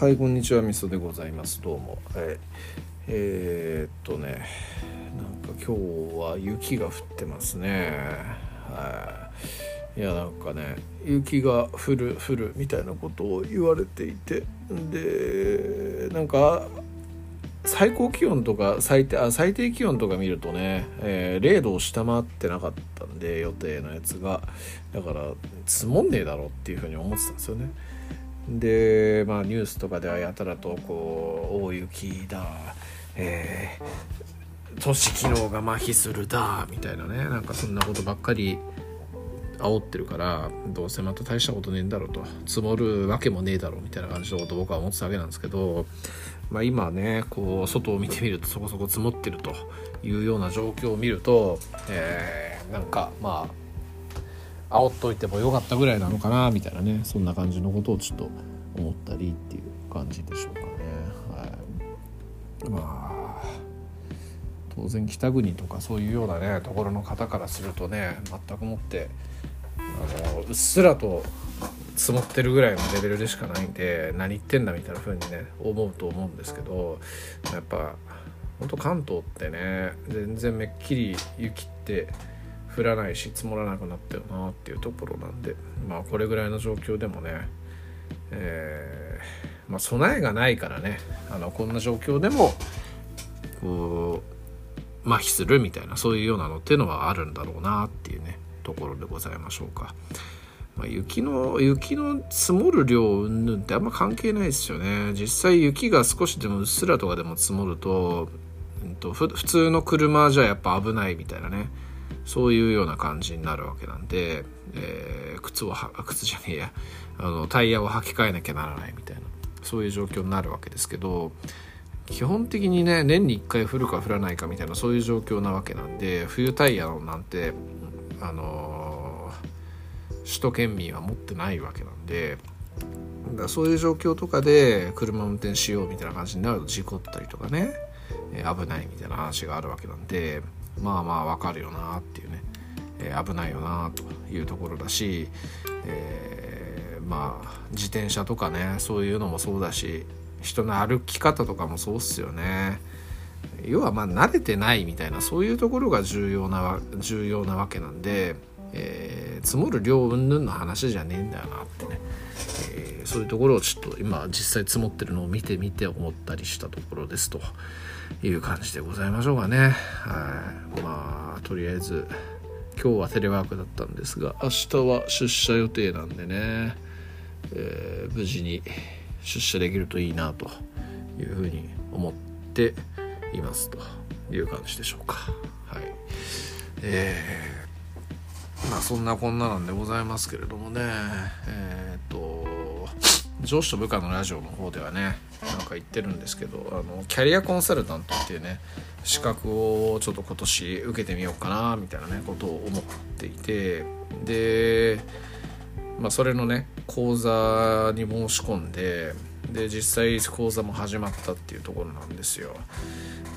はいこんにちはみそでございます。どうも。ええー、っとねなんか今日は雪が降ってますね。はい。いやなんかね雪が降る降るみたいなことを言われていて。でなんか最高気温とか最低あ最低気温とか見るとね、えー、0度を下回ってなかったんで予定のやつが。だから積もんねえだろうっていうふうに思ってたんですよね。でまあニュースとかではやたらとこう大雪だえー、都市機能が麻痺するだみたいなね。なんかそんなことばっかり煽ってるからどうせまた大したことねえんだろうと。積もるわけもねえだろうみたいな感じのことを僕は思ってたわけなんですけど、まあ、今ねこう外を見てみるとそこそこ積もってるというような状況を見ると、えー、なんかまあ煽っといてもよかったぐらいなのかなみたいなねそんな感じのことをちょっと思ったりっていう感じでしょうかね。はい、まあ当然北国とかそういうようなねところの方からするとね全くもってあのうっすらと積もってるぐらいのレベルでしかないんで何言ってんだみたいな風にね思うと思うんですけどやっぱほんと関東ってね全然めっきり雪って降らないし積もらなくなったよなっていうところなんでまあこれぐらいの状況でもねえー、まあ、備えがないからねあのこんな状況でもこう麻痺するみたいなそういうようなのっていうのはあるんだろうなっていうねところでございましょうか。まあ、雪の雪の積もる量云々ってあんま関係ないですよね実際雪が少しでもうっすらとかでも積もると、うんと、普通の車じゃやっぱ危ないみたいなねそういうような感じになるわけなんで、えー、靴を靴じゃねえや。あのタイヤを履き替えなきゃならないみたいな。そういう状況になるわけですけど基本的にね年に1回降るか降らないかみたいなそういう状況なわけなんで冬タイヤなんてあの首都圏民は持ってないわけなんでだそういう状況とかで車運転しようみたいな感じになると事故ったりとかね、え危ないみたいな話があるわけなんでまあまあわかるよなっていうね、え危ないよなというところだし、えー、まあ自転車とかねそういうのもそうだし人の歩き方とかもそうっすよね。要はまあ慣れてないみたいなそういうところが重要な重要なわけなんで、えー、積もる量云々の話じゃねえんだよなってね、そういうところをちょっと今実際積もってるのを見てみて思ったりしたところですという感じでございましょうかね。はい。まあとりあえず今日はテレワークだったんですが明日は出社予定なんでね、えー、無事に出社できるといいなというふうに思っていますという感じでしょうか。はい。えー、まあそんなこんななんでございますけれどもね。えっ、と上司と部下のラジオの方ではねなんか言ってるんですけどあのキャリアコンサルタントっていうね資格をちょっと今年受けてみようかなみたいなねことを思っていてでまあそれのね講座に申し込んでで実際講座も始まったっていうところなんですよ。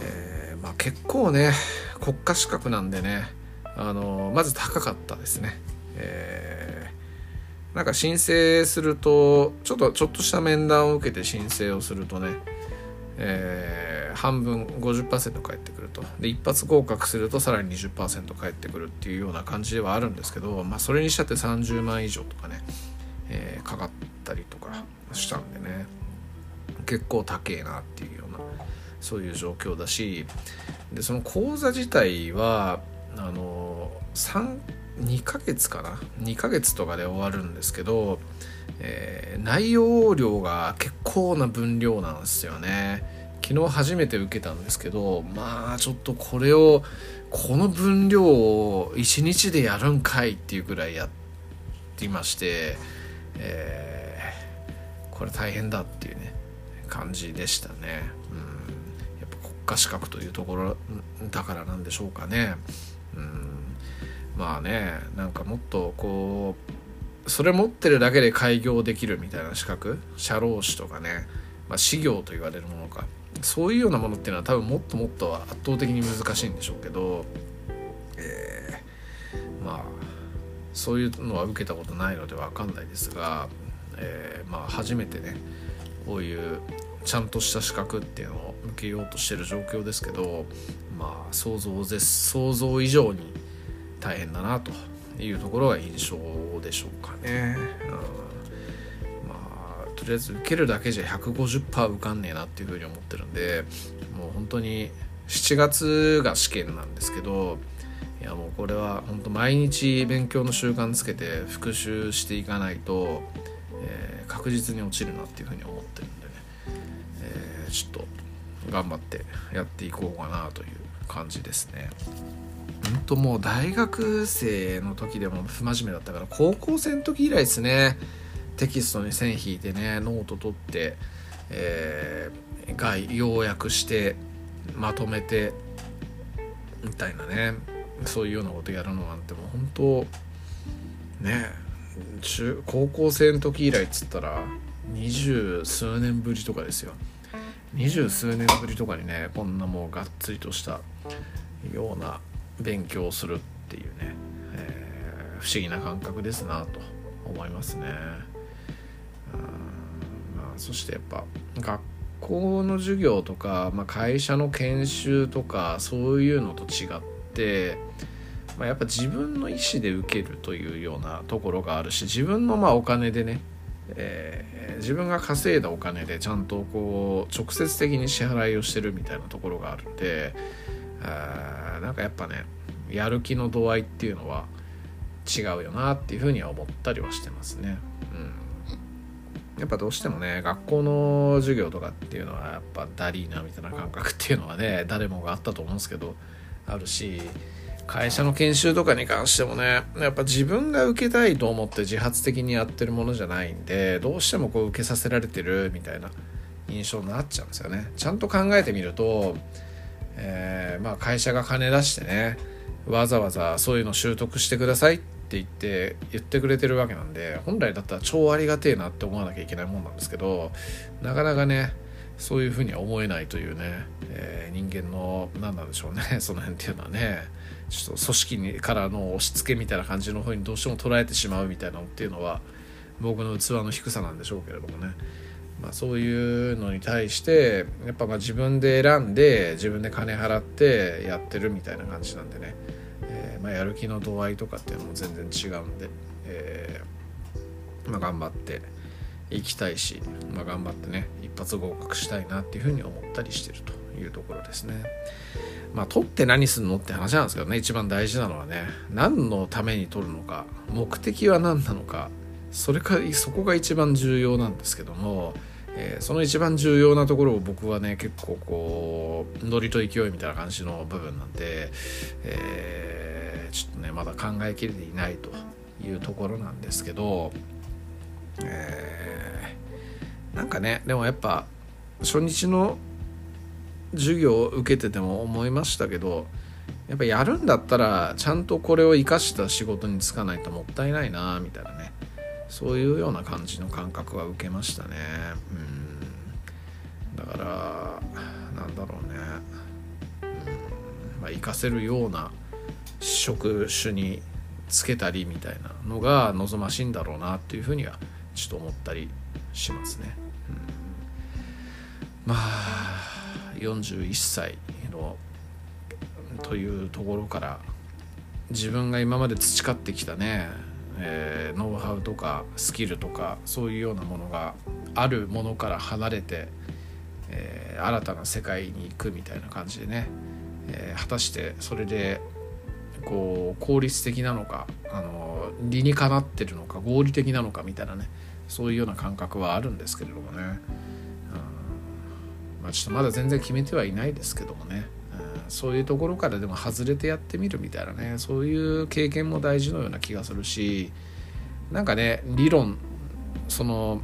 えー、まあ、結構ね国家資格なんでねあのまず高かったですね。えー、なんか申請するとちょっとちょっとした面談を受けて申請をするとね、えー、半分50%返ってくると。で一発合格するとさらに20%返ってくるっていうような感じではあるんですけど、まあ、それにしたって30万以上とかね、えー、かかったりとかしたんでね結構高えなっていうようなそういう状況だしでその講座自体はあの2ヶ月かな？2ヶ月とかで終わるんですけど、えー、内容量が結構な分量なんですよね昨日初めて受けたんですけどまあちょっとこれをこの分量を1日でやるんかいっていうくらいやっていまして、えー、これ大変だっていうね感じでしたね。うん、やっぱ国家資格というところだからなんでしょうかね。まあねなんかもっとこうそれ持ってるだけで開業できるみたいな資格？社労士とかね、まあ、事業と言われるものか。そういうようなものっていうのは多分もっともっと圧倒的に難しいんでしょうけど、えー、まあそういうのは受けたことないので分かんないですが、えー、まあ初めてねこういうちゃんとした資格っていうのを受けようとしてる状況ですけどまあ想像です想像以上に大変だなというところが印象でしょうかね。うん、まあとりあえず受けるだけじゃ150%受かんねえなっていうふうに思ってるんでもう本当に7月が試験なんですけどいやもうこれは本当毎日勉強の習慣つけて復習していかないと、えー、確実に落ちるなっていうふうに思ってるんでね、えー、ちょっと頑張ってやっていこうかなという感じですね。本当もう大学生の時でも不真面目だったから高校生の時以来ですね。テキストに線引いてねノート取って、えー、が要約してまとめてみたいなね。そういうようなことやるのなんてもう本当ね中高校生の時以来っつったら二十数年ぶりとかですよ。二十数年ぶりとかにねこんなもうがっつりとしたような勉強するっていうね、えー、不思議な感覚ですなと思いますね。まあ、そしてやっぱ学校の授業とか、まあ、会社の研修とかそういうのと違って、まあ、やっぱ自分の意思で受けるというようなところがあるし自分のまお金でね、えー、自分が稼いだお金でちゃんとこう直接的に支払いをしてるみたいなところがあるんであなんかやっぱねやる気の度合いっていうのは違うよなっていうふうには思ったりはしてますね。うん、やっぱどうしてもね学校の授業とかっていうのはやっぱダリーナみたいな感覚っていうのはね誰もがあったと思うんですけどあるし会社の研修とかに関してもねやっぱ自分が受けたいと思って自発的にやってるものじゃないんでどうしてもこう受けさせられてるみたいな印象になっちゃうんですよね。ちゃんと考えてみるとえー、まあ、会社が金出してねわざわざそういうの習得してくださいって言って言ってくれてるわけなんで本来だったら超ありがてえなって思わなきゃいけないもんなんですけどなかなかねそういうふうには思えないというね、えー、人間の何なんでしょうね その辺っていうのはねちょっと組織にからの押し付けみたいな感じのふうにどうしても捉えてしまうみたいなのっていうのは僕の器の低さなんでしょうけれどもね。まあ、そういうのに対してやっぱまあ自分で選んで自分で金払ってやってるみたいな感じなんでね、えー、まあ、やる気の度合いとかっていうのも全然違うんで、えー、まあ、頑張っていきたいし、ま、頑張ってね一発合格したいなっていうふうに思ったりしてるというところですね。まあ、取って何するのって話なんですけどね一番大事なのはね何のために取るのか目的は何なのかそれかそこが一番重要なんですけども、えー、その一番重要なところを僕はね結構こうノリと勢いみたいな感じの部分なんで、えー、ちょっとねまだ考えきれていないというところなんですけど、えー、なんかねでもやっぱ初日の授業を受けてても思いましたけどやっぱやるんだったらちゃんとこれを生かした仕事に就かないともったいないなみたいなね。そういうような感じの感覚は受けましたね。うん。だからなんだろうね。うん。まあ活かせるような職種につけたりみたいなのが望ましいんだろうなっていうふうにはちょっと思ったりしますね、うん、まあ41歳のというところから自分が今まで培ってきたねえー、ノウハウとかスキルとかそういうようなものがあるものから離れて、えー、新たな世界に行くみたいな感じでね、えー、果たしてそれでこう効率的なのかあの理にかなってるのか合理的なのかみたいなねそういうような感覚はあるんですけれどもね、うん。まあ、ちょっとまだ全然決めてはいないですけどもね。そういうところからでも外れてやってみるみたいなねそういう経験も大事のような気がするしなんかね理論その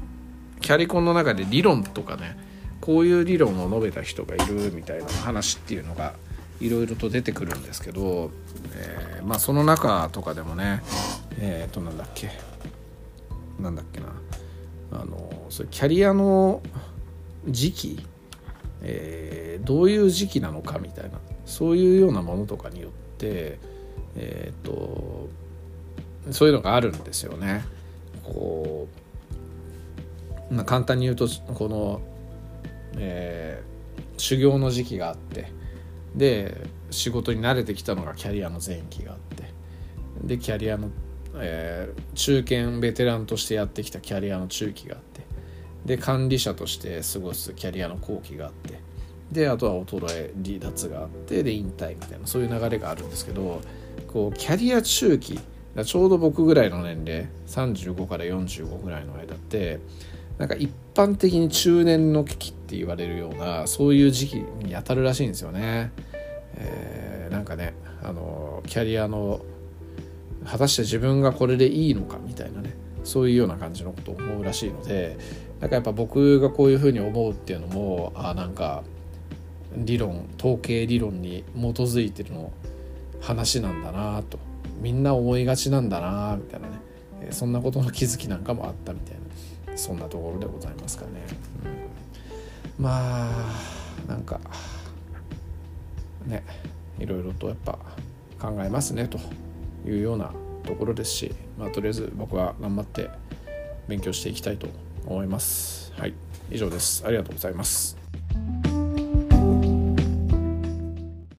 キャリコンの中で理論とかねこういう理論を述べた人がいるみたいな話っていうのがいろいろと出てくるんですけど、えー、まあその中とかでもねえっ、ー、となんだっけなんだっけなあのそれキャリアの時期えー、どういう時期なのかみたいな。そういうようなものとかによって、えーと、そういうのがあるんですよね。こうまあ、簡単に言うとこの、えー、修行の時期があってで仕事に慣れてきたのがキャリアの前期があってでキャリアの、えー、中堅ベテランとしてやってきたキャリアの中期があってで管理者として過ごすキャリアの後期があってであとは衰え離脱があってで引退みたいなそういう流れがあるんですけどこうキャリア中期ちょうど僕ぐらいの年齢35から45ぐらいの間ってなんか一般的に中年の危機って言われるようなそういう時期に当たるらしいんですよね。えー、なんかねあのキャリアの果たして自分がこれでいいのかみたいなねそういうような感じのことを思うらしいのでなんかやっぱ僕がこういうふうに思うっていうのもあなんか理論統計理論に基づいてるの話なんだなと。みんな思いがちなんだなみたいなね。そんなことの気づきなんかもあったみたいな。そんなところでございますかね。うん、まあなんかねいろいろとやっぱ考えますねというようなところですし、まあ、とりあえず僕は頑張って勉強していきたいと思います。はい。以上です。ありがとうございます。